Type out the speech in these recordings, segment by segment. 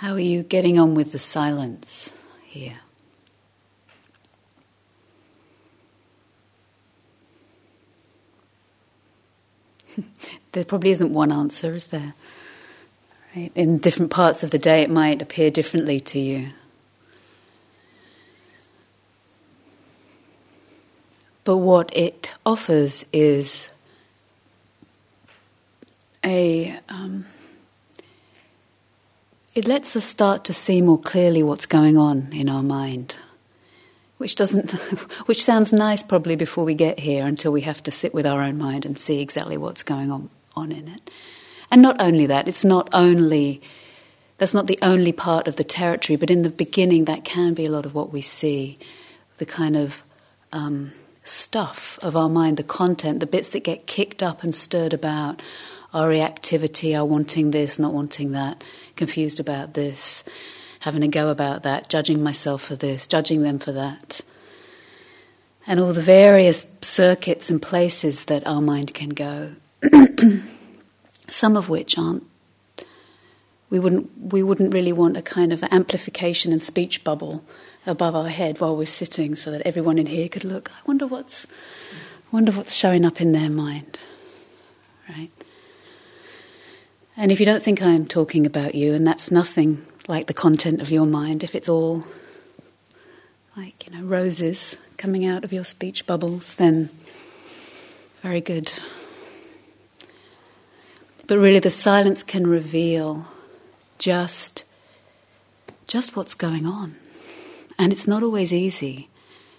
How are you getting on with the silence here? there probably isn't one answer, is there? Right? In different parts of the day, it might appear differently to you. But what it offers is a. Um, it lets us start to see more clearly what's going on in our mind, which doesn't, which sounds nice probably before we get here until we have to sit with our own mind and see exactly what's going on, on in it. And not only that, it's not only, that's not the only part of the territory, but in the beginning, that can be a lot of what we see the kind of um, stuff of our mind, the content, the bits that get kicked up and stirred about, our reactivity, our wanting this, not wanting that, confused about this, having a go about that, judging myself for this, judging them for that. And all the various circuits and places that our mind can go. some of which aren't we wouldn't we wouldn't really want a kind of amplification and speech bubble above our head while we're sitting so that everyone in here could look I wonder what's wonder what's showing up in their mind right and if you don't think I'm talking about you and that's nothing like the content of your mind if it's all like you know roses coming out of your speech bubbles then very good but really, the silence can reveal just, just what's going on. And it's not always easy.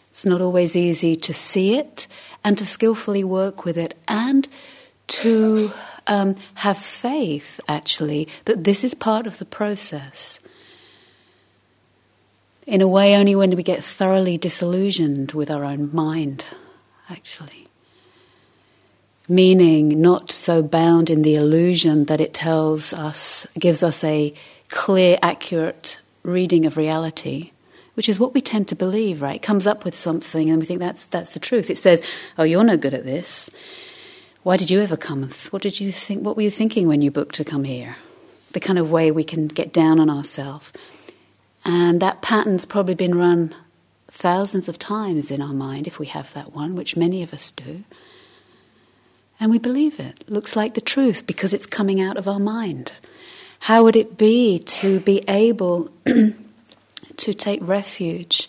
It's not always easy to see it and to skillfully work with it and to um, have faith, actually, that this is part of the process. In a way, only when we get thoroughly disillusioned with our own mind, actually meaning not so bound in the illusion that it tells us, gives us a clear, accurate reading of reality, which is what we tend to believe, right? Comes up with something and we think that's, that's the truth. It says, oh, you're no good at this. Why did you ever come? What did you think? What were you thinking when you booked to come here? The kind of way we can get down on ourselves. And that pattern's probably been run thousands of times in our mind, if we have that one, which many of us do. And we believe it. Looks like the truth because it's coming out of our mind. How would it be to be able to take refuge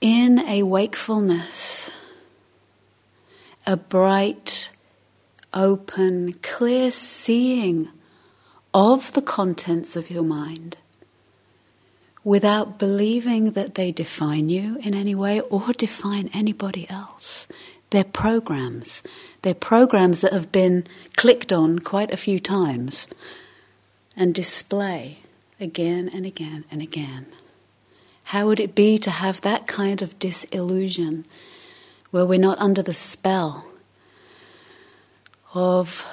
in a wakefulness, a bright, open, clear seeing of the contents of your mind without believing that they define you in any way or define anybody else? They're programs. They're programs that have been clicked on quite a few times and display again and again and again. How would it be to have that kind of disillusion where we're not under the spell of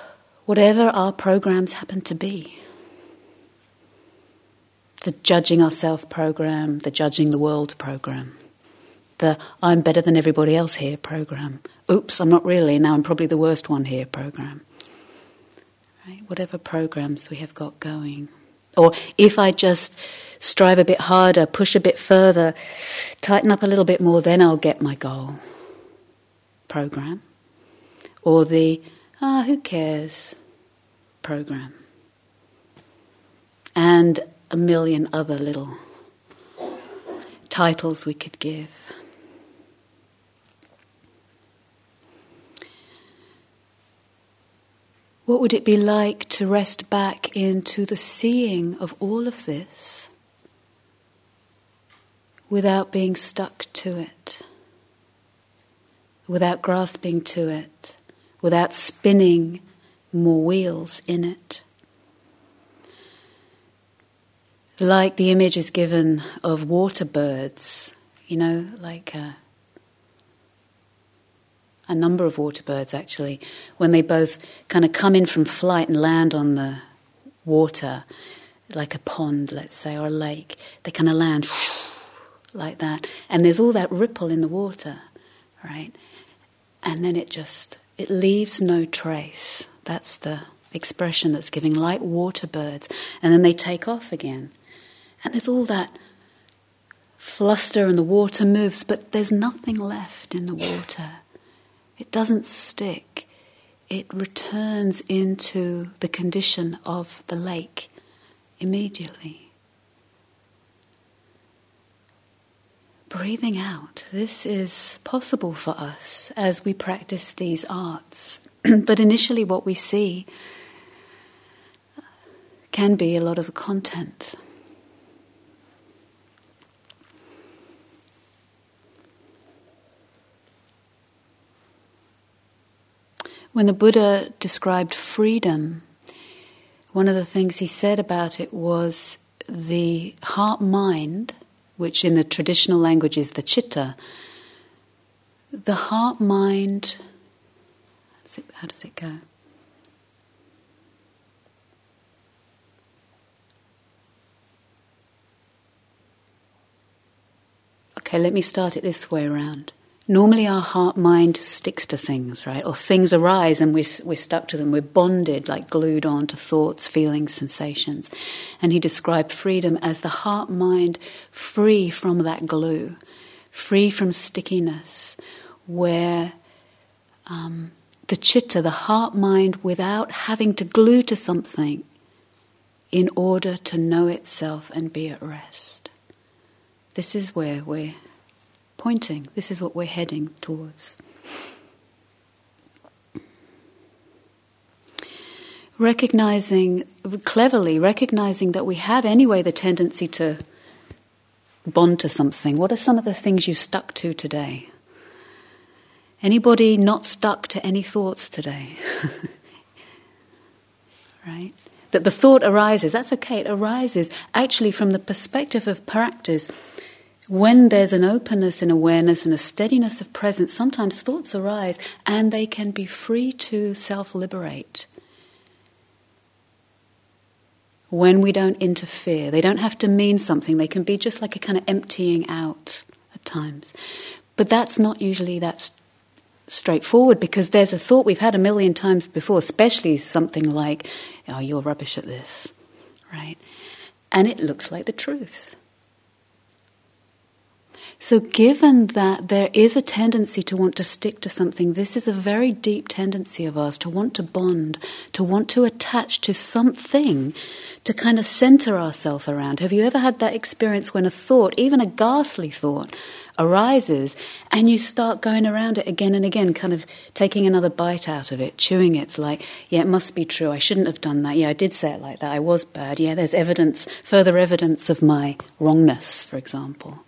whatever our programs happen to be? The judging ourselves program, the judging the world program the I'm better than everybody else here program. Oops, I'm not really, now I'm probably the worst one here program. Right? Whatever programs we have got going. Or if I just strive a bit harder, push a bit further, tighten up a little bit more, then I'll get my goal program. Or the, ah, who cares program. And a million other little titles we could give. What would it be like to rest back into the seeing of all of this without being stuck to it, without grasping to it, without spinning more wheels in it? Like the image is given of water birds, you know, like. Uh, a number of water birds actually, when they both kind of come in from flight and land on the water, like a pond, let's say, or a lake, they kind of land like that. And there's all that ripple in the water, right? And then it just, it leaves no trace. That's the expression that's giving, like water birds. And then they take off again. And there's all that fluster and the water moves, but there's nothing left in the water. It doesn't stick. It returns into the condition of the lake immediately. Breathing out. This is possible for us as we practice these arts. but initially, what we see can be a lot of the content. When the Buddha described freedom, one of the things he said about it was the heart mind, which in the traditional language is the chitta, the heart mind, how does it go? Okay, let me start it this way around normally our heart mind sticks to things, right? Or things arise and we're, we're stuck to them. We're bonded, like glued on to thoughts, feelings, sensations. And he described freedom as the heart mind free from that glue, free from stickiness, where um, the chitta, the heart mind, without having to glue to something in order to know itself and be at rest. This is where we're pointing. This is what we're heading towards. Recognizing, cleverly, recognizing that we have anyway the tendency to bond to something. What are some of the things you stuck to today? Anybody not stuck to any thoughts today? right? That the thought arises, that's okay, it arises actually from the perspective of practice when there's an openness in awareness and a steadiness of presence, sometimes thoughts arise and they can be free to self liberate. When we don't interfere, they don't have to mean something, they can be just like a kind of emptying out at times. But that's not usually that straightforward because there's a thought we've had a million times before, especially something like, oh, you're rubbish at this, right? And it looks like the truth. So, given that there is a tendency to want to stick to something, this is a very deep tendency of ours to want to bond, to want to attach to something, to kind of center ourselves around. Have you ever had that experience when a thought, even a ghastly thought, arises and you start going around it again and again, kind of taking another bite out of it, chewing it. It's like, yeah, it must be true. I shouldn't have done that. Yeah, I did say it like that. I was bad. Yeah, there's evidence, further evidence of my wrongness, for example.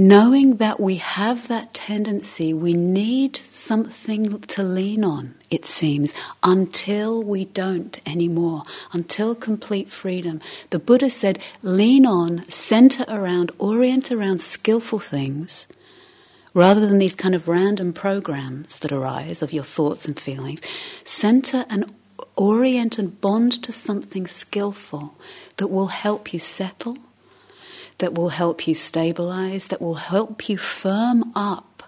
Knowing that we have that tendency, we need something to lean on, it seems, until we don't anymore, until complete freedom. The Buddha said, lean on, center around, orient around skillful things, rather than these kind of random programs that arise of your thoughts and feelings. Center and orient and bond to something skillful that will help you settle that will help you stabilize, that will help you firm up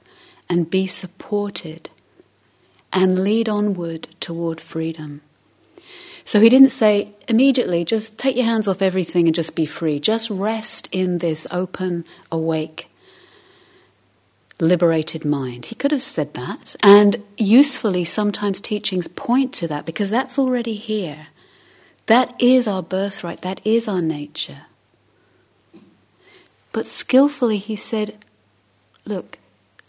and be supported and lead onward toward freedom. So he didn't say immediately, just take your hands off everything and just be free. Just rest in this open, awake, liberated mind. He could have said that. And usefully, sometimes teachings point to that because that's already here. That is our birthright, that is our nature. But skillfully, he said, look,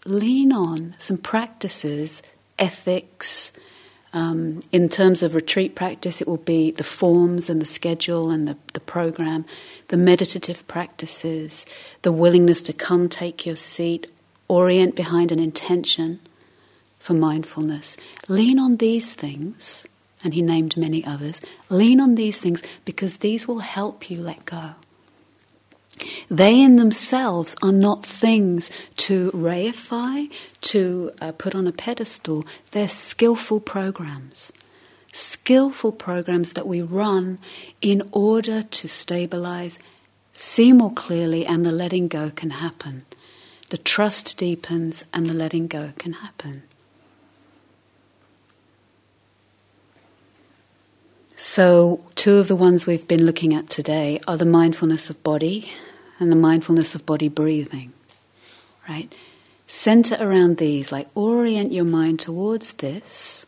lean on some practices, ethics. Um, in terms of retreat practice, it will be the forms and the schedule and the, the program, the meditative practices, the willingness to come take your seat, orient behind an intention for mindfulness. Lean on these things, and he named many others. Lean on these things because these will help you let go. They in themselves are not things to reify, to uh, put on a pedestal. They're skillful programs. Skillful programs that we run in order to stabilize, see more clearly, and the letting go can happen. The trust deepens and the letting go can happen. So, two of the ones we've been looking at today are the mindfulness of body and the mindfulness of body breathing. Right? Center around these, like orient your mind towards this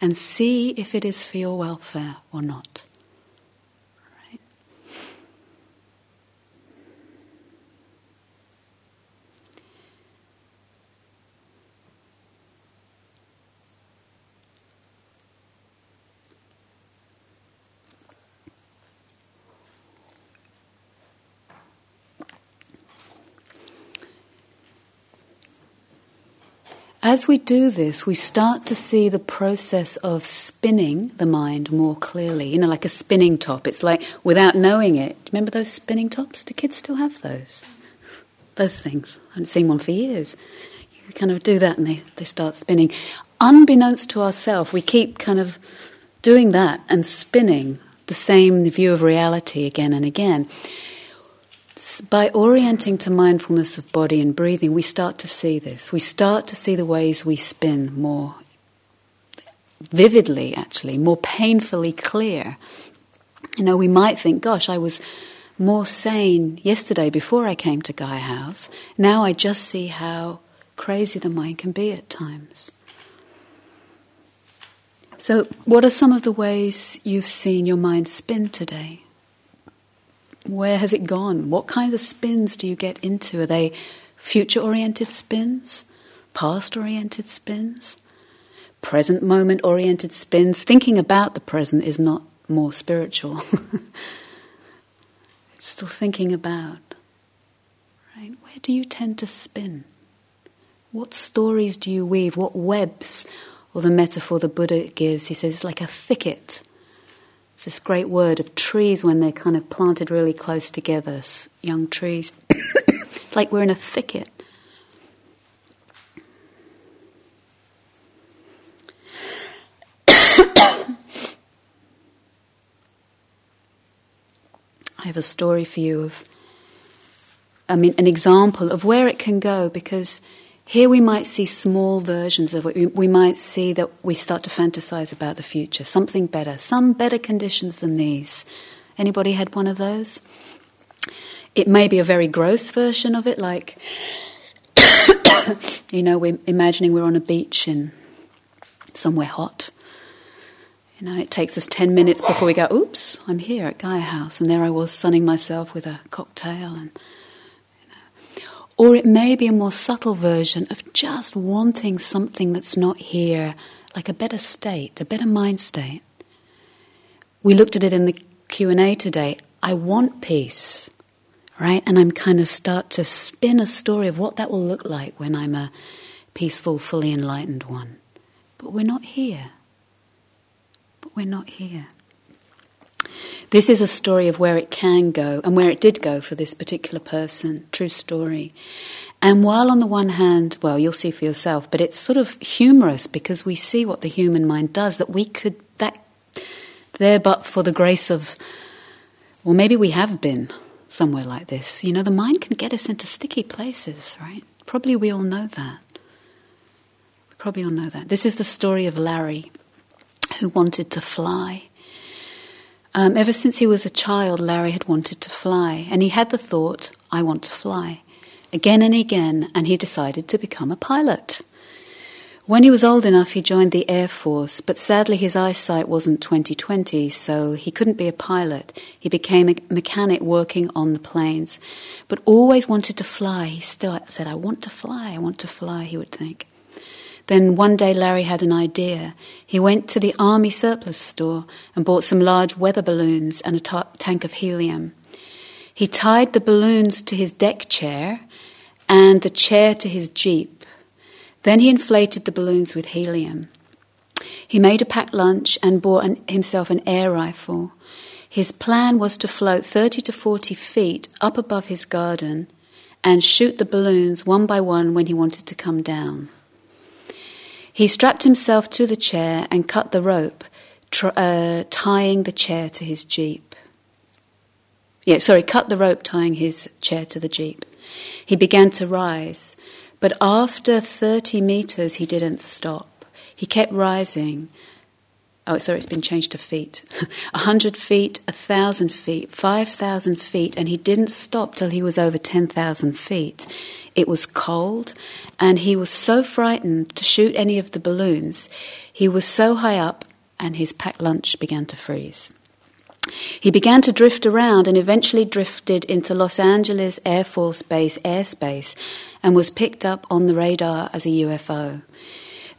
and see if it is for your welfare or not. As we do this, we start to see the process of spinning the mind more clearly. You know, like a spinning top. It's like without knowing it. Remember those spinning tops? Do kids still have those? Those things. I haven't seen one for years. You kind of do that and they, they start spinning. Unbeknownst to ourselves, we keep kind of doing that and spinning the same view of reality again and again by orienting to mindfulness of body and breathing, we start to see this. We start to see the ways we spin more vividly, actually, more painfully clear. You know, we might think, gosh, I was more sane yesterday before I came to Gaia House. Now I just see how crazy the mind can be at times. So, what are some of the ways you've seen your mind spin today? Where has it gone? What kinds of spins do you get into? Are they future oriented spins? Past oriented spins? Present moment oriented spins? Thinking about the present is not more spiritual. it's still thinking about. Right? Where do you tend to spin? What stories do you weave? What webs? Or the metaphor the Buddha gives, he says it's like a thicket this great word of trees when they're kind of planted really close together, young trees. like we're in a thicket. I have a story for you of, I mean, an example of where it can go because here we might see small versions of it. We might see that we start to fantasize about the future, something better, some better conditions than these. Anybody had one of those? It may be a very gross version of it, like, you know, we're imagining we're on a beach in somewhere hot. You know, it takes us 10 minutes before we go, oops, I'm here at Gaia House. And there I was sunning myself with a cocktail and or it may be a more subtle version of just wanting something that's not here, like a better state, a better mind state. We looked at it in the Q&A today. I want peace, right? And I'm kind of start to spin a story of what that will look like when I'm a peaceful, fully enlightened one. But we're not here. But we're not here. This is a story of where it can go and where it did go for this particular person, true story. And while on the one hand, well, you'll see for yourself, but it's sort of humorous because we see what the human mind does, that we could, that, there but for the grace of, well, maybe we have been somewhere like this. You know, the mind can get us into sticky places, right? Probably we all know that. Probably all know that. This is the story of Larry, who wanted to fly. Um, ever since he was a child, Larry had wanted to fly, and he had the thought, I want to fly. Again and again, and he decided to become a pilot. When he was old enough, he joined the Air Force, but sadly his eyesight wasn't 2020, so he couldn't be a pilot. He became a mechanic working on the planes, but always wanted to fly. He still said, I want to fly, I want to fly, he would think. Then one day Larry had an idea. He went to the army surplus store and bought some large weather balloons and a t- tank of helium. He tied the balloons to his deck chair and the chair to his jeep. Then he inflated the balloons with helium. He made a packed lunch and bought an, himself an air rifle. His plan was to float 30 to 40 feet up above his garden and shoot the balloons one by one when he wanted to come down. He strapped himself to the chair and cut the rope, tr- uh, tying the chair to his jeep. Yeah, sorry, cut the rope tying his chair to the jeep. He began to rise, but after 30 meters he didn't stop. He kept rising Oh, sorry, it's been changed to feet. A hundred feet, a thousand feet, five thousand feet, and he didn't stop till he was over ten thousand feet. It was cold, and he was so frightened to shoot any of the balloons. He was so high up, and his packed lunch began to freeze. He began to drift around and eventually drifted into Los Angeles Air Force Base airspace and was picked up on the radar as a UFO.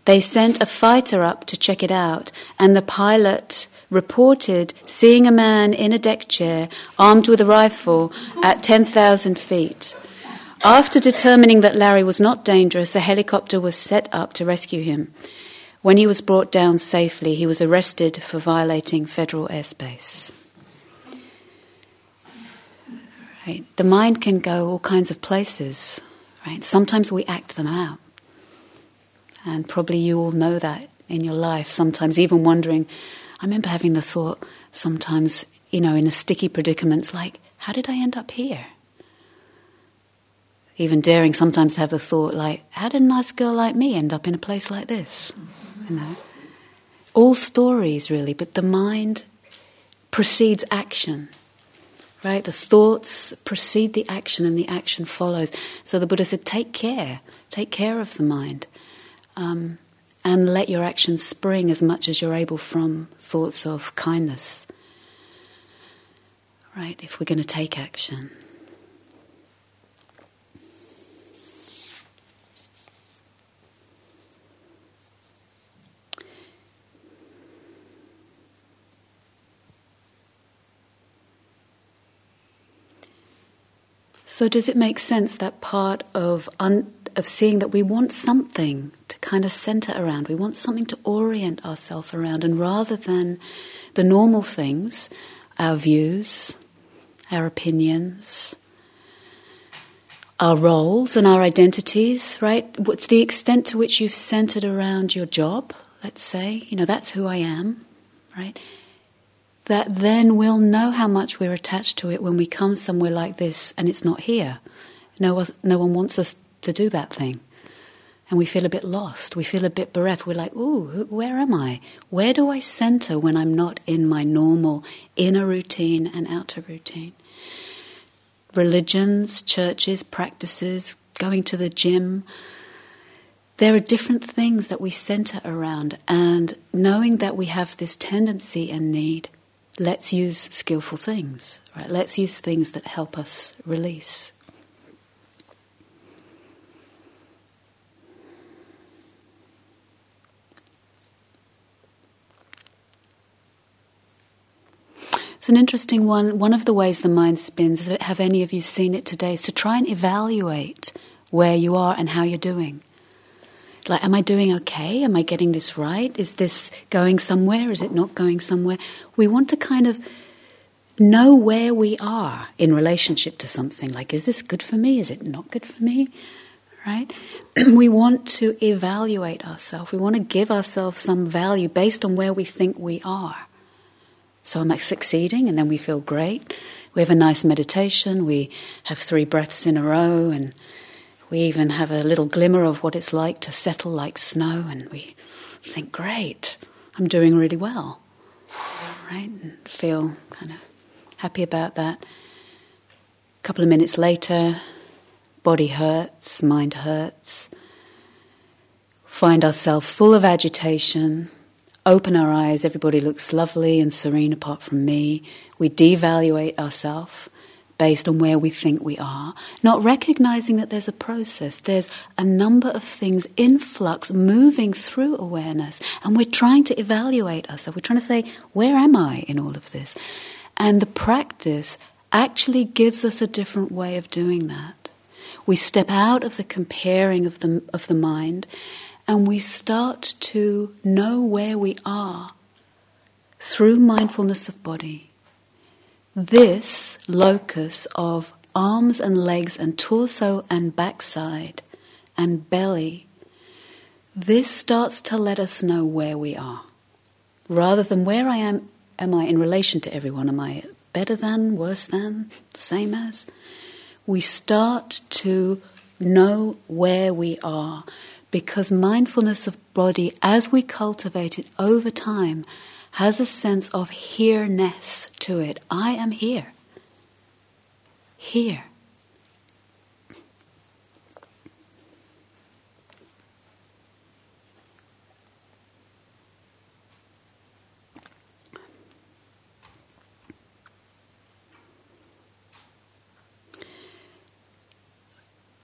They sent a fighter up to check it out, and the pilot reported seeing a man in a deck chair armed with a rifle at 10,000 feet. After determining that Larry was not dangerous, a helicopter was set up to rescue him. When he was brought down safely, he was arrested for violating federal airspace. Right? The mind can go all kinds of places. Right? Sometimes we act them out. And probably you all know that in your life. Sometimes even wondering, I remember having the thought sometimes, you know, in a sticky predicament, like, how did I end up here? Even daring sometimes to have the thought like, how did a nice girl like me end up in a place like this? You know? All stories really, but the mind precedes action right? The thoughts precede the action and the action follows. So the Buddha said, take care, take care of the mind. Um, and let your actions spring as much as you're able from thoughts of kindness. Right, if we're going to take action. So, does it make sense that part of, un- of seeing that we want something to kind of center around, we want something to orient ourselves around, and rather than the normal things, our views, our opinions, our roles and our identities, right? What's the extent to which you've centered around your job, let's say? You know, that's who I am, right? That then we'll know how much we're attached to it when we come somewhere like this and it's not here. No, no one wants us to do that thing. And we feel a bit lost. We feel a bit bereft. We're like, ooh, where am I? Where do I center when I'm not in my normal inner routine and outer routine? Religions, churches, practices, going to the gym, there are different things that we center around, and knowing that we have this tendency and need let's use skillful things, right? Let's use things that help us release. It's an interesting one. One of the ways the mind spins, have any of you seen it today, is to try and evaluate where you are and how you're doing. Like, am I doing okay? Am I getting this right? Is this going somewhere? Is it not going somewhere? We want to kind of know where we are in relationship to something. Like, is this good for me? Is it not good for me? Right? we want to evaluate ourselves. We want to give ourselves some value based on where we think we are. So I'm like succeeding? And then we feel great. We have a nice meditation. We have three breaths in a row and we even have a little glimmer of what it's like to settle like snow, and we think, great, I'm doing really well. Right? And feel kind of happy about that. A couple of minutes later, body hurts, mind hurts. Find ourselves full of agitation. Open our eyes, everybody looks lovely and serene apart from me. We devaluate ourselves based on where we think we are, not recognizing that there's a process, there's a number of things in flux moving through awareness, and we're trying to evaluate ourselves. We're trying to say, where am I in all of this? And the practice actually gives us a different way of doing that. We step out of the comparing of the, of the mind and we start to know where we are through mindfulness of body this locus of arms and legs and torso and backside and belly, this starts to let us know where we are. Rather than where I am, am I in relation to everyone? Am I better than, worse than, the same as? We start to know where we are because mindfulness of body, as we cultivate it over time, has a sense of here-ness to it. I am here. Here.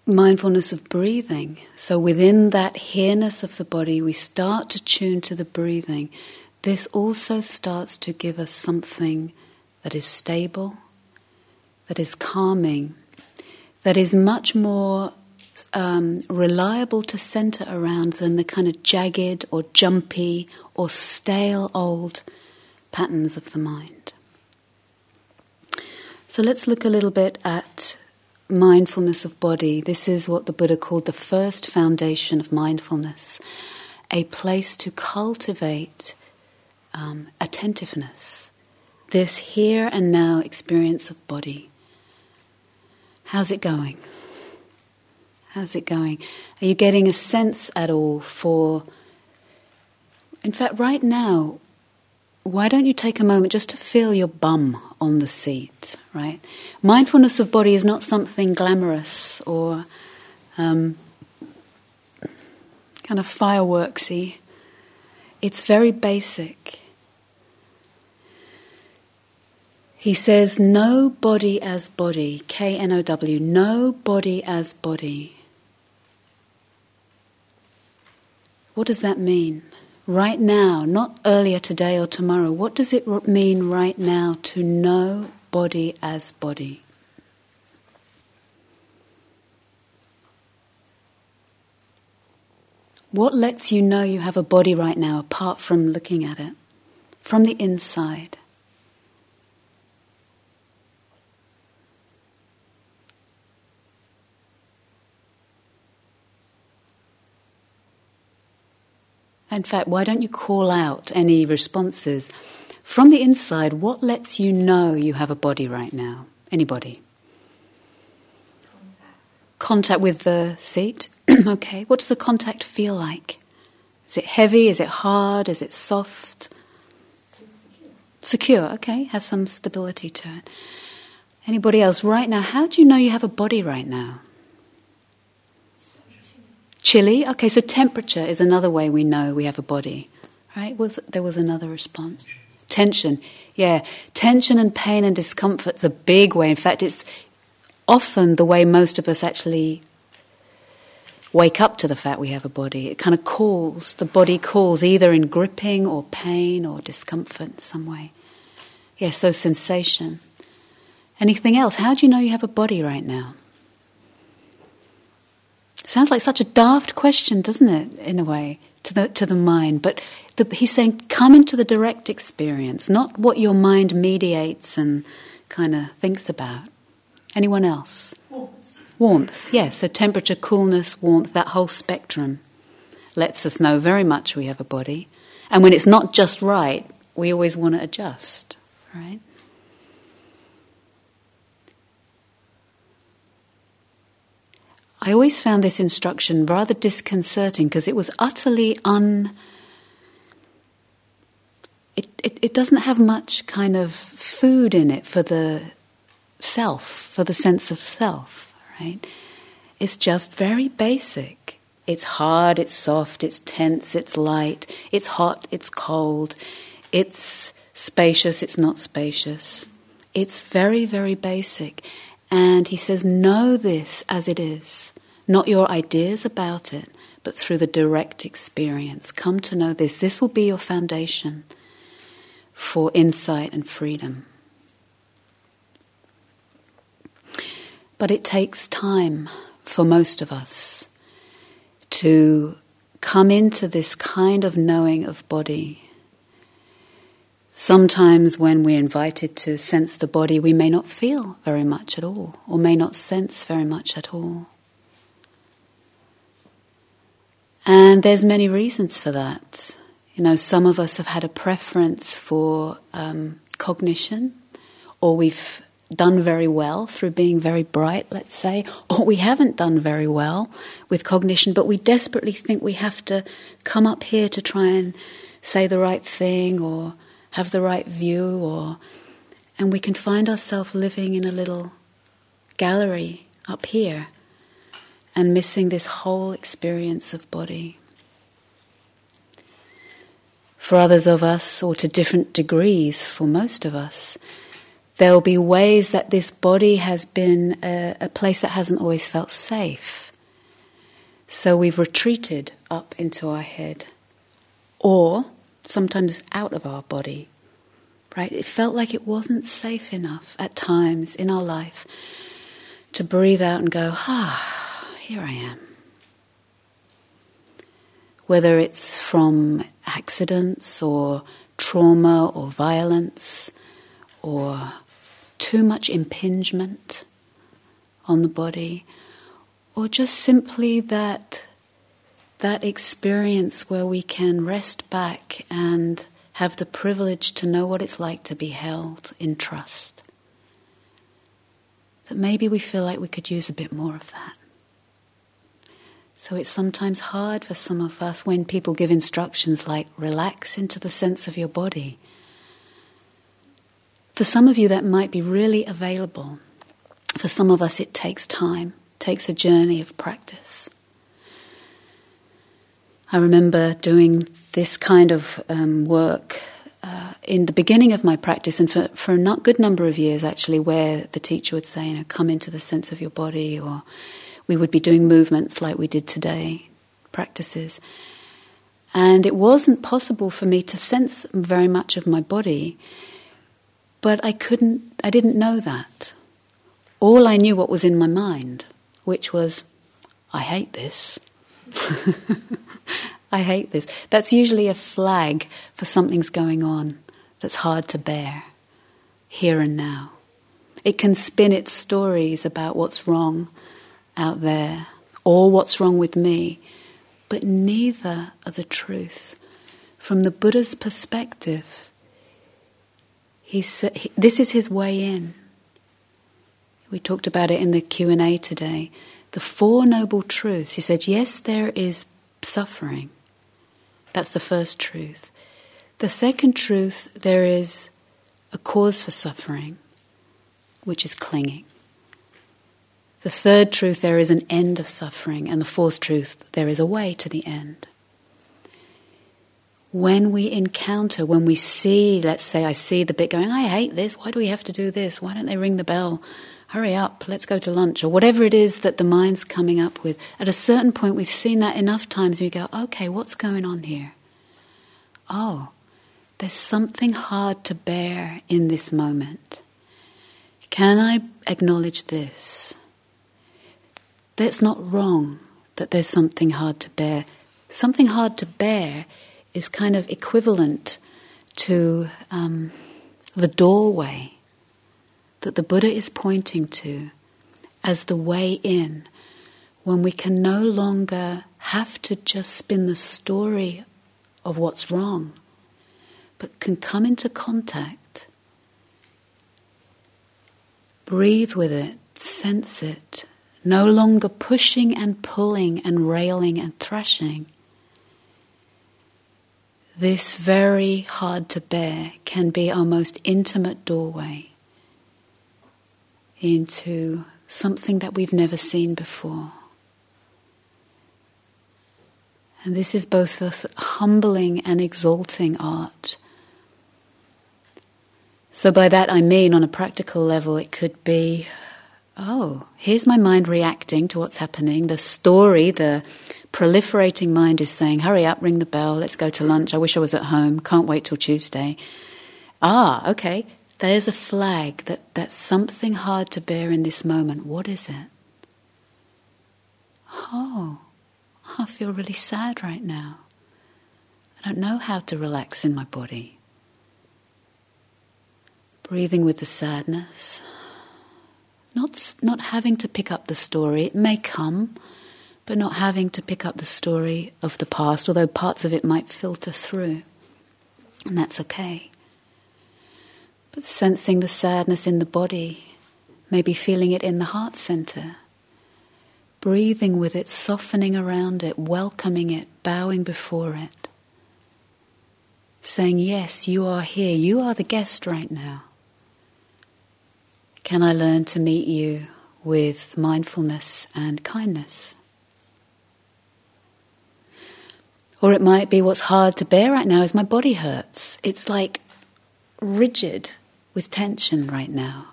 mindfulness of breathing. So within that here-ness of the body, we start to tune to the breathing. This also starts to give us something that is stable, that is calming, that is much more um, reliable to center around than the kind of jagged or jumpy or stale old patterns of the mind. So let's look a little bit at mindfulness of body. This is what the Buddha called the first foundation of mindfulness a place to cultivate um, attentiveness, this here and now experience of body. How's it going? How's it going? Are you getting a sense at all for. In fact, right now, why don't you take a moment just to feel your bum on the seat, right? Mindfulness of body is not something glamorous or um, kind of fireworksy. It's very basic. He says, know body as body, K N O W, know body as body. What does that mean? right now, not earlier today or tomorrow. What does it mean right now to know body as body? What lets you know you have a body right now apart from looking at it? From the inside. In fact, why don't you call out any responses? From the inside, what lets you know you have a body right now? Anybody? Contact, contact with the seat? okay. What does the contact feel like? Is it heavy? Is it hard? Is it soft? Secure. secure, okay. Has some stability to it. Anybody else right now? How do you know you have a body right now? Chilly? Okay, so temperature is another way we know we have a body. Right? Was there was another response? Tension. Yeah. Tension and pain and discomfort is a big way. In fact, it's often the way most of us actually wake up to the fact we have a body. It kind of calls, the body calls either in gripping or pain or discomfort in some way. Yeah, so sensation. Anything else? How do you know you have a body right now? Sounds like such a daft question, doesn't it, in a way, to the, to the mind? But the, he's saying, come into the direct experience, not what your mind mediates and kind of thinks about. Anyone else? Warmth. Warmth, yes. So temperature, coolness, warmth, that whole spectrum lets us know very much we have a body. And when it's not just right, we always want to adjust, right? I always found this instruction rather disconcerting because it was utterly un. It, it, it doesn't have much kind of food in it for the self, for the sense of self, right? It's just very basic. It's hard, it's soft, it's tense, it's light, it's hot, it's cold, it's spacious, it's not spacious. It's very, very basic. And he says, Know this as it is. Not your ideas about it, but through the direct experience. Come to know this. This will be your foundation for insight and freedom. But it takes time for most of us to come into this kind of knowing of body. Sometimes, when we're invited to sense the body, we may not feel very much at all, or may not sense very much at all. And there's many reasons for that. You know, some of us have had a preference for um, cognition, or we've done very well through being very bright, let's say, or we haven't done very well with cognition, but we desperately think we have to come up here to try and say the right thing or have the right view, or and we can find ourselves living in a little gallery up here and missing this whole experience of body. For others of us, or to different degrees for most of us, there will be ways that this body has been a, a place that hasn't always felt safe. So we've retreated up into our head, or sometimes out of our body. Right? It felt like it wasn't safe enough at times in our life to breathe out and go, ah, here I am. Whether it's from accidents or trauma or violence or too much impingement on the body, or just simply that that experience where we can rest back and have the privilege to know what it's like to be held in trust. That maybe we feel like we could use a bit more of that. So it's sometimes hard for some of us when people give instructions like relax into the sense of your body. For some of you, that might be really available. For some of us, it takes time, takes a journey of practice. I remember doing this kind of um, work uh, in the beginning of my practice, and for, for a not good number of years actually, where the teacher would say, you know, come into the sense of your body, or we would be doing movements like we did today, practices. And it wasn't possible for me to sense very much of my body, but I couldn't, I didn't know that. All I knew what was in my mind, which was, I hate this. I hate this. That's usually a flag for something's going on that's hard to bear, here and now. It can spin its stories about what's wrong out there or what's wrong with me, but neither are the truth. From the Buddha's perspective, he this is his way in. We talked about it in the Q&A today. The four noble truths. He said, yes, there is suffering. That's the first truth. The second truth, there is a cause for suffering, which is clinging. The third truth, there is an end of suffering. And the fourth truth, there is a way to the end. When we encounter, when we see, let's say I see the bit going, I hate this, why do we have to do this? Why don't they ring the bell? hurry up, let's go to lunch, or whatever it is that the mind's coming up with. At a certain point, we've seen that enough times, we go, okay, what's going on here? Oh, there's something hard to bear in this moment. Can I acknowledge this? That's not wrong that there's something hard to bear. Something hard to bear is kind of equivalent to um, the doorway that the Buddha is pointing to as the way in when we can no longer have to just spin the story of what's wrong, but can come into contact, breathe with it, sense it, no longer pushing and pulling and railing and thrashing. This very hard to bear can be our most intimate doorway into something that we've never seen before. And this is both a humbling and exalting art. So, by that I mean, on a practical level, it could be oh, here's my mind reacting to what's happening. The story, the proliferating mind is saying, hurry up, ring the bell, let's go to lunch. I wish I was at home, can't wait till Tuesday. Ah, okay, there's a flag that that's something hard to bear in this moment. What is it? Oh, I feel really sad right now. I don't know how to relax in my body. Breathing with the sadness. Not, not having to pick up the story. It may come, but not having to pick up the story of the past, although parts of it might filter through. And that's okay. But sensing the sadness in the body, maybe feeling it in the heart center. Breathing with it, softening around it, welcoming it, bowing before it. saying, Yes, you are here. You are the guest right now. Can I learn to meet you with mindfulness and kindness? Or it might be what's hard to bear right now is my body hurts. It's like rigid with tension right now.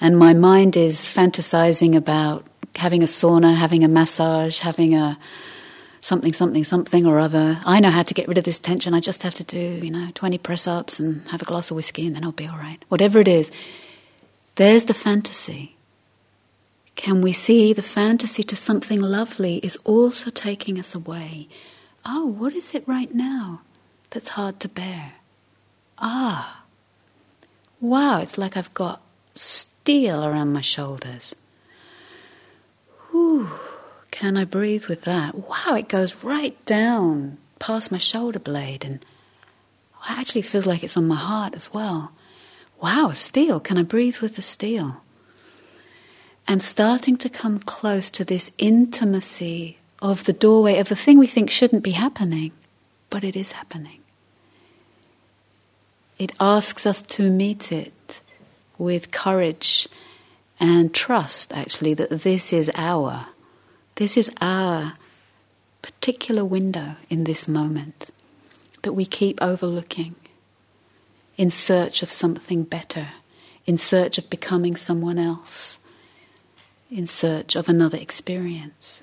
And my mind is fantasizing about having a sauna, having a massage, having a something, something, something or other. I know how to get rid of this tension. I just have to do, you know, 20 press ups and have a glass of whiskey and then I'll be all right. Whatever it is, there's the fantasy. Can we see the fantasy to something lovely is also taking us away? Oh, what is it right now that's hard to bear? Ah, wow, it's like I've got steel around my shoulders. Whew, can I breathe with that? Wow, it goes right down past my shoulder blade and actually feels like it's on my heart as well. Wow, steel, can I breathe with the steel? And starting to come close to this intimacy of the doorway of the thing we think shouldn't be happening, but it is happening. It asks us to meet it with courage and trust, actually, that this is our, this is our particular window in this moment that we keep overlooking in search of something better, in search of becoming someone else, in search of another experience.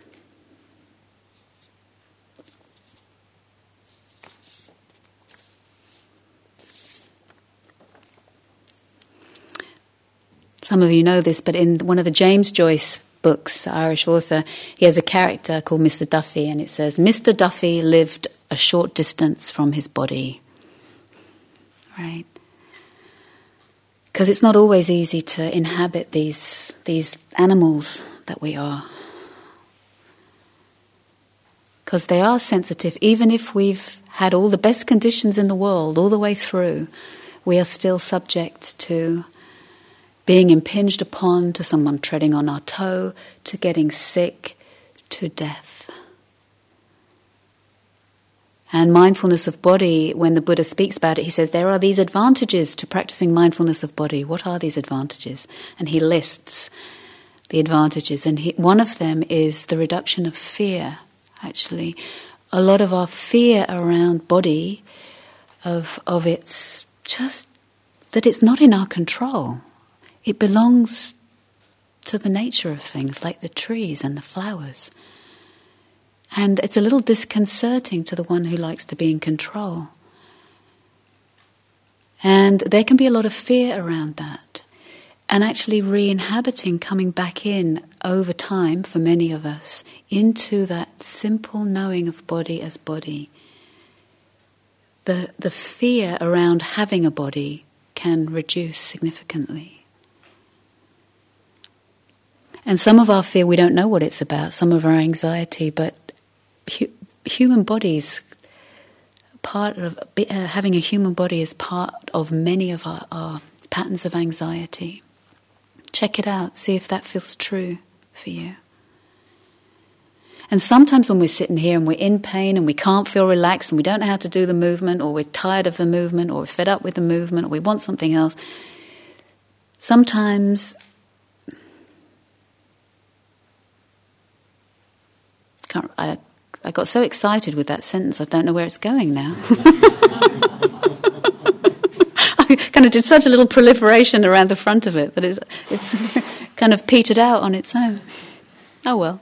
Some of you know this, but in one of the James Joyce books, the Irish author, he has a character called Mr. Duffy, and it says, Mr. Duffy lived a short distance from his body. Right? Because it's not always easy to inhabit these, these animals that we are. Because they are sensitive, even if we've had all the best conditions in the world all the way through, we are still subject to being impinged upon, to someone treading on our toe, to getting sick, to death. And mindfulness of body, when the Buddha speaks about it, he says there are these advantages to practicing mindfulness of body. What are these advantages? And he lists the advantages. And he, one of them is the reduction of fear, actually. A lot of our fear around body, of, of its just that it's not in our control. It belongs to the nature of things, like the trees and the flowers. And it's a little disconcerting to the one who likes to be in control. And there can be a lot of fear around that. And actually, re inhabiting, coming back in over time for many of us into that simple knowing of body as body. The, the fear around having a body can reduce significantly. And some of our fear, we don't know what it's about, some of our anxiety, but hu- human bodies, part of uh, having a human body is part of many of our, our patterns of anxiety. Check it out, see if that feels true for you. And sometimes when we're sitting here and we're in pain and we can't feel relaxed and we don't know how to do the movement, or we're tired of the movement, or we're fed up with the movement, or we want something else, sometimes Can't, I, I got so excited with that sentence, I don't know where it's going now. I kind of did such a little proliferation around the front of it that it's, it's kind of petered out on its own. Oh well.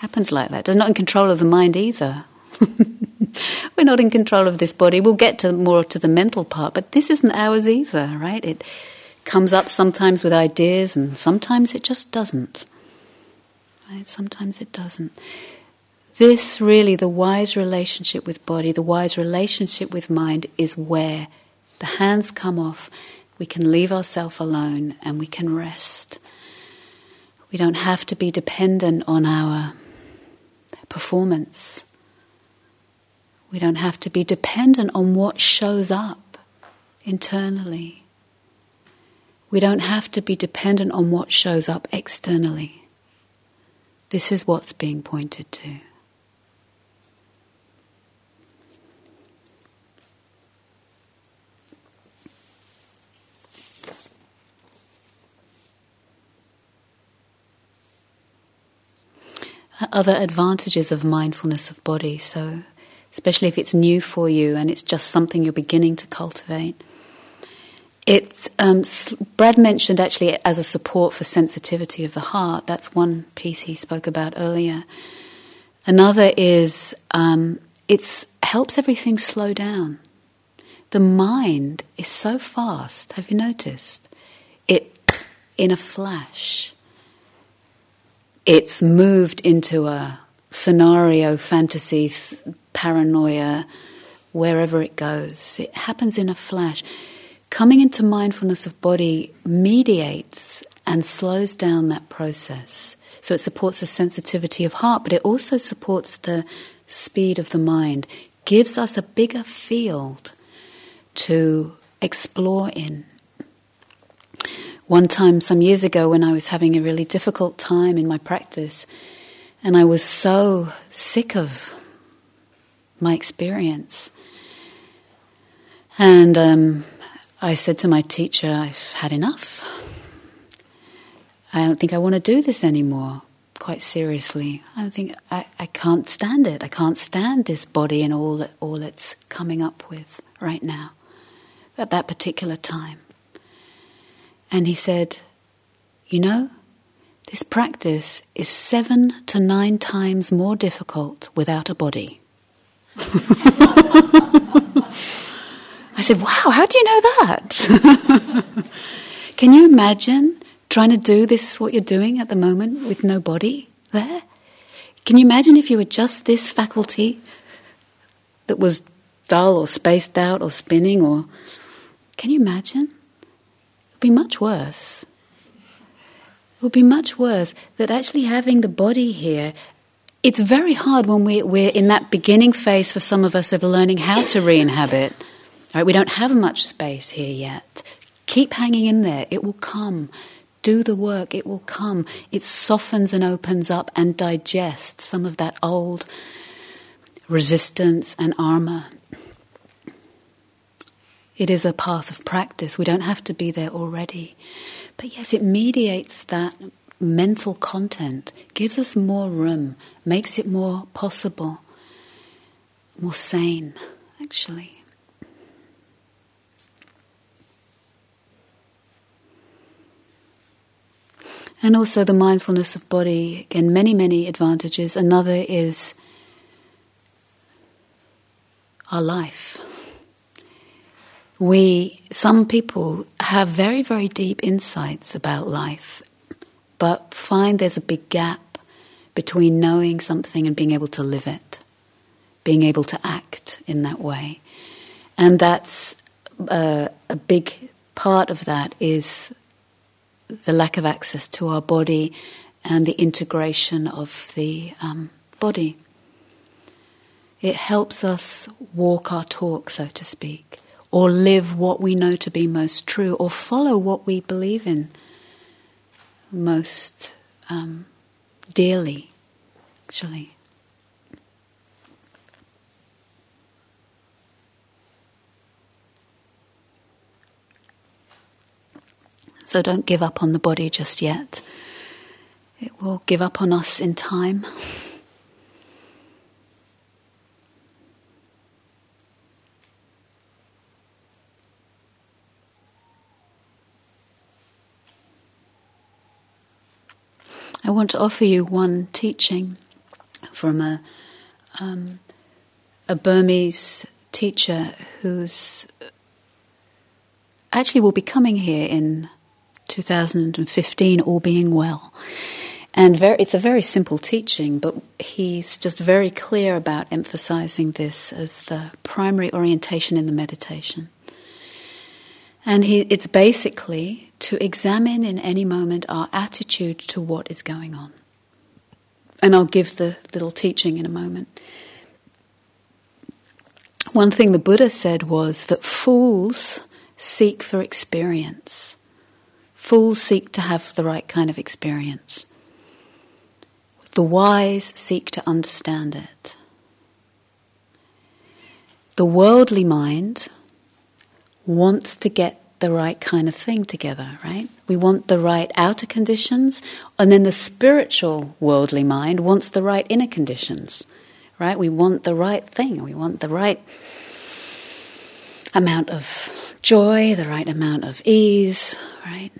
Happens like that. It's not in control of the mind either. We're not in control of this body. We'll get to more to the mental part, but this isn't ours either, right? It comes up sometimes with ideas, and sometimes it just doesn't. Right? Sometimes it doesn't. This really, the wise relationship with body, the wise relationship with mind, is where the hands come off. We can leave ourselves alone and we can rest. We don't have to be dependent on our performance. We don't have to be dependent on what shows up internally. We don't have to be dependent on what shows up externally This is what's being pointed to. Other advantages of mindfulness of body, so especially if it's new for you and it's just something you're beginning to cultivate. It's um, Brad mentioned actually as a support for sensitivity of the heart. That's one piece he spoke about earlier. Another is um, it helps everything slow down. The mind is so fast. Have you noticed? It in a flash. It's moved into a scenario, fantasy, th- paranoia, wherever it goes. It happens in a flash. Coming into mindfulness of body mediates and slows down that process. So it supports the sensitivity of heart, but it also supports the speed of the mind, gives us a bigger field to explore in. One time, some years ago, when I was having a really difficult time in my practice, and I was so sick of my experience. And um, I said to my teacher, I've had enough. I don't think I want to do this anymore, quite seriously. I think I, I can't stand it. I can't stand this body and all, all it's coming up with right now, at that particular time. And he said, You know, this practice is seven to nine times more difficult without a body. I said, Wow, how do you know that? Can you imagine trying to do this, what you're doing at the moment, with no body there? Can you imagine if you were just this faculty that was dull or spaced out or spinning or. Can you imagine? It would be much worse. It would be much worse that actually having the body here it's very hard when we, we're in that beginning phase for some of us of learning how to re inhabit. We don't have much space here yet. Keep hanging in there, it will come. Do the work, it will come. It softens and opens up and digests some of that old resistance and armor. It is a path of practice. We don't have to be there already. But yes, it mediates that mental content, gives us more room, makes it more possible, more sane, actually. And also the mindfulness of body, again, many, many advantages. Another is our life. We, some people have very, very deep insights about life but find there's a big gap between knowing something and being able to live it, being able to act in that way. And that's uh, a big part of that is the lack of access to our body and the integration of the um, body. It helps us walk our talk, so to speak, or live what we know to be most true, or follow what we believe in most um, dearly, actually. So don't give up on the body just yet. It will give up on us in time. I want to offer you one teaching from a, um, a Burmese teacher who's actually will be coming here in 2015, all being well. And very, it's a very simple teaching, but he's just very clear about emphasizing this as the primary orientation in the meditation. And he, it's basically to examine in any moment our attitude to what is going on. And I'll give the little teaching in a moment. One thing the Buddha said was that fools seek for experience. Fools seek to have the right kind of experience. The wise seek to understand it. The worldly mind wants to get the right kind of thing together, right? We want the right outer conditions, and then the spiritual worldly mind wants the right inner conditions, right? We want the right thing, we want the right amount of joy, the right amount of ease, right?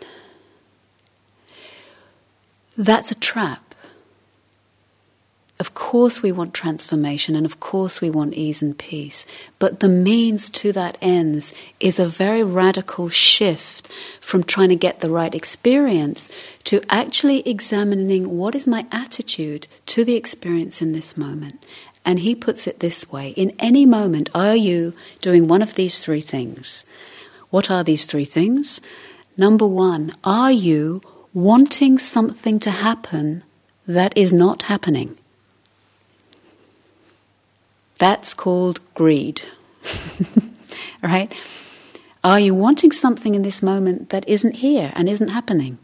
That's a trap. Of course, we want transformation and of course, we want ease and peace. But the means to that ends is a very radical shift from trying to get the right experience to actually examining what is my attitude to the experience in this moment. And he puts it this way In any moment, are you doing one of these three things? What are these three things? Number one, are you wanting something to happen that is not happening? That's called greed. right? Are you wanting something in this moment that isn't here and isn't happening?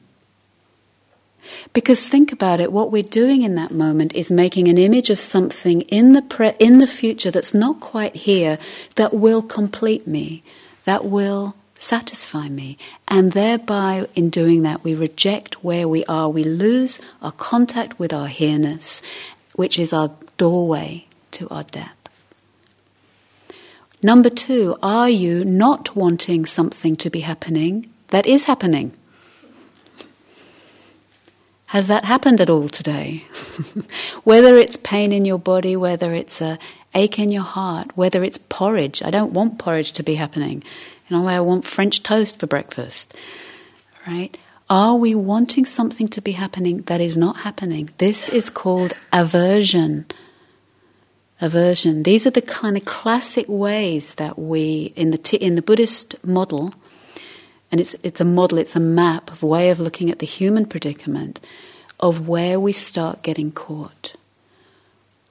Because think about it, what we're doing in that moment is making an image of something in the, pre- in the future that's not quite here that will complete me, that will satisfy me. And thereby, in doing that, we reject where we are. We lose our contact with our here-ness, which is our doorway to our depth. Number two, are you not wanting something to be happening that is happening? Has that happened at all today? whether it's pain in your body, whether it's a ache in your heart, whether it's porridge. I don't want porridge to be happening. You know, I want French toast for breakfast. Right? Are we wanting something to be happening that is not happening? This is called aversion aversion. These are the kind of classic ways that we, in the, in the Buddhist model, and it's, it's a model, it's a map of way of looking at the human predicament of where we start getting caught.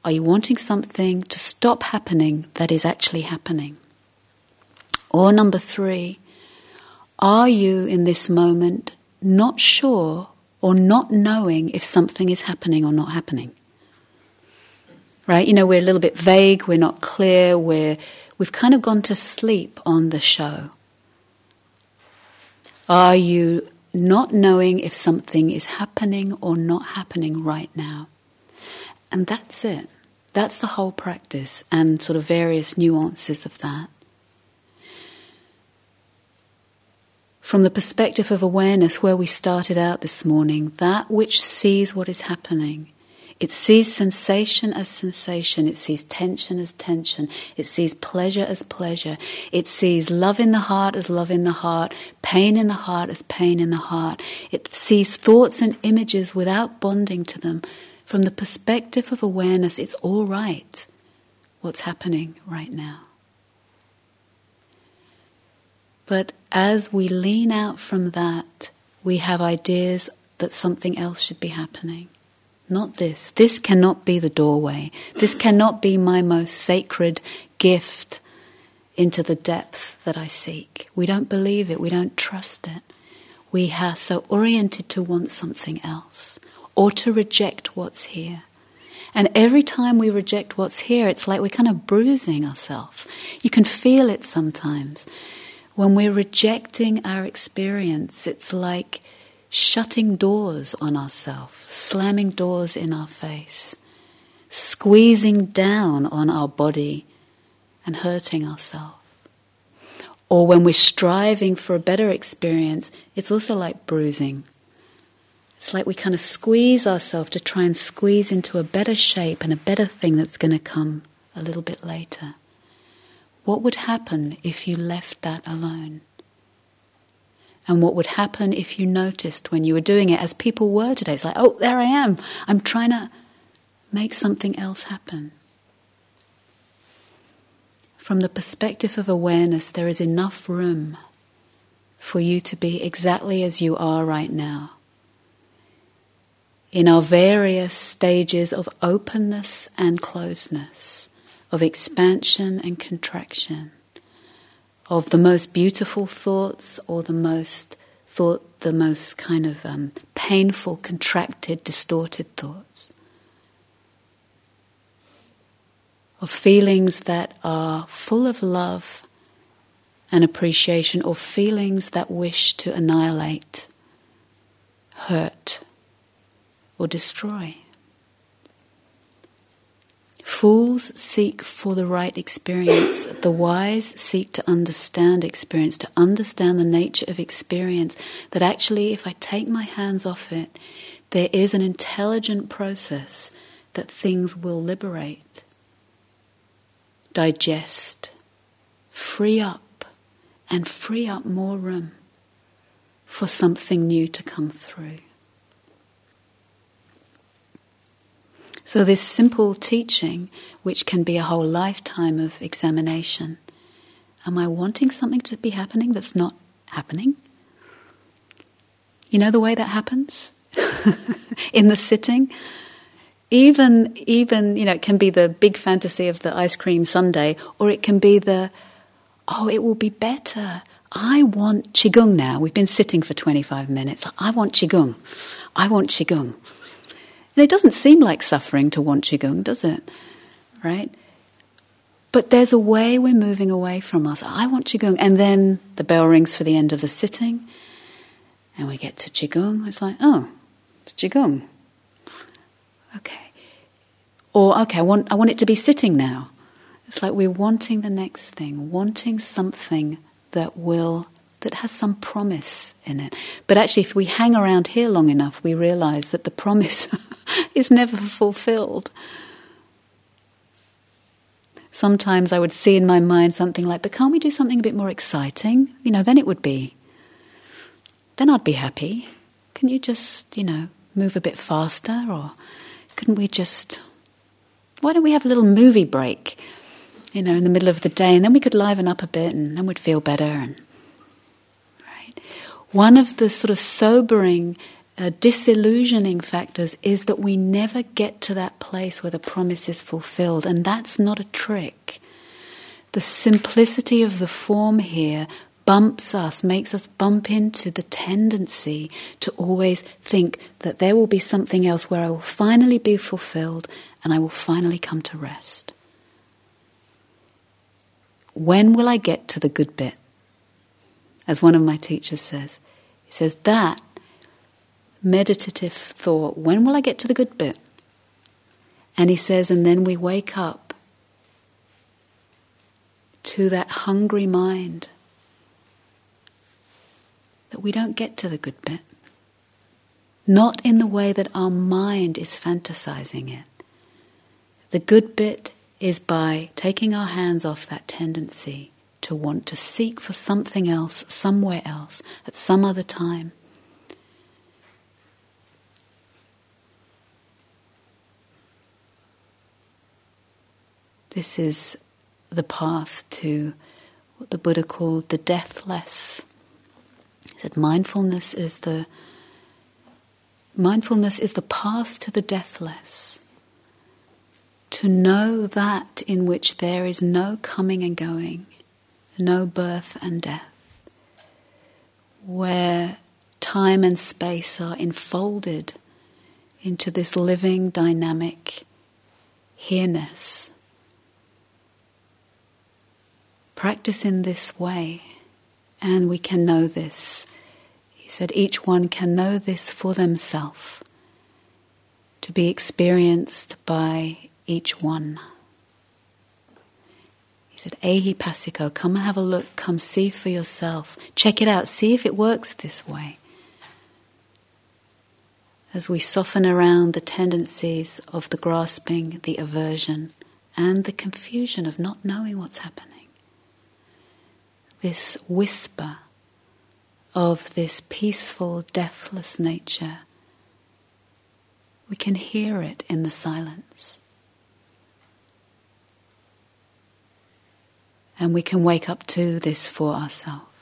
Are you wanting something to stop happening that is actually happening? Or number three, are you in this moment not sure or not knowing if something is happening or not happening? right? You know, we're a little bit vague, we're not clear, we're, we've kind of gone to sleep on the show. Are you not knowing if something is happening or not happening right now? And that's it. That's the whole practice and sort of various nuances of that. From the perspective of awareness, where we started out this morning, that which sees what is happening it sees sensation as sensation. It sees tension as tension. It sees pleasure as pleasure. It sees love in the heart as love in the heart, pain in the heart as pain in the heart. It sees thoughts and images without bonding to them. From the perspective of awareness, it's all right what's happening right now. But as we lean out from that, we have ideas that something else should be happening. Not this. This cannot be the doorway. This cannot be my most sacred gift into the depth that I seek. We don't believe it. We don't trust it. We are so oriented to want something else or to reject what's here. And every time we reject what's here, it's like we're kind of bruising ourselves. You can feel it sometimes. When we're rejecting our experience, it's like shutting doors on ourselves, slamming doors in our face, squeezing down on our body and hurting ourselves. Or when we're striving for a better experience, it's also like bruising. It's like we kind of squeeze ourselves to try and squeeze into a better shape and a better thing that's going to come a little bit later. What would happen if you left that alone? And what would happen if you noticed when you were doing it as people were today. It's like, oh, there I am. I'm trying to make something else happen. From the perspective of awareness, there is enough room for you to be exactly as you are right now. In our various stages of openness and closeness, of expansion and contraction of the most beautiful thoughts or the most thought, the most kind of um, painful, contracted, distorted thoughts. Of feelings that are full of love and appreciation, or feelings that wish to annihilate, hurt, or destroy. Fools seek for the right experience. The wise seek to understand experience, to understand the nature of experience. That actually, if I take my hands off it, there is an intelligent process that things will liberate, digest, free up, and free up more room for something new to come through. So, this simple teaching, which can be a whole lifetime of examination, am I wanting something to be happening that's not happening? You know the way that happens? In the sitting? Even, even, you know, it can be the big fantasy of the ice cream sundae, or it can be the, oh, it will be better. I want Qigong now. We've been sitting for 25 minutes. I want Qigong. I want Qigong. And it doesn't seem like suffering to want Qigong, does it? Right? But there's a way we're moving away from us. I want Qigong. And then the bell rings for the end of the sitting. And we get to Qigong. It's like, oh, it's Qigong. Okay. Or, okay, I want, I want it to be sitting now. It's like we're wanting the next thing, wanting something that will that has some promise in it. But actually, if we hang around here long enough, we realize that the promise is never fulfilled. Sometimes I would see in my mind something like, but can't we do something a bit more exciting? You know, then it would be, then I'd be happy. Can you just, you know, move a bit faster? Or couldn't we just, why don't we have a little movie break, you know, in the middle of the day? And then we could liven up a bit and then we'd feel better. And one of the sort of sobering, uh, disillusioning factors is that we never get to that place where the promise is fulfilled, and that's not a trick. The simplicity of the form here bumps us, makes us bump into the tendency to always think that there will be something else where I will finally be fulfilled and I will finally come to rest. When will I get to the good bit? As one of my teachers says, he says that meditative thought, when will I get to the good bit? And he says, and then we wake up to that hungry mind that we don't get to the good bit. Not in the way that our mind is fantasizing it. The good bit is by taking our hands off that tendency to want to seek for something else, somewhere else, at some other time. This is the path to what the Buddha called the deathless. He said mindfulness is the mindfulness is the path to the deathless. To know that in which there is no coming and going, no birth and death, where time and space are enfolded into this living, dynamic here-ness. Practice in this way, and we can know this. He said, each one can know this for themselves, to be experienced by each one. He said, Ehipassiko, come and have a look, come see for yourself. Check it out, see if it works this way. As we soften around the tendencies of the grasping, the aversion, and the confusion of not knowing what's happening. This whisper of this peaceful, deathless nature, we can hear it in the silence. And we can wake up to this for ourselves.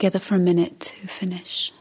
Together for a minute to finish.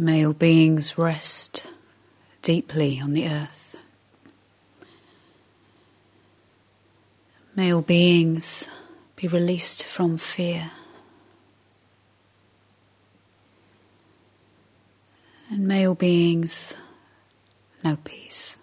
Male beings rest deeply on the earth. Male beings be released from fear. And male beings know peace.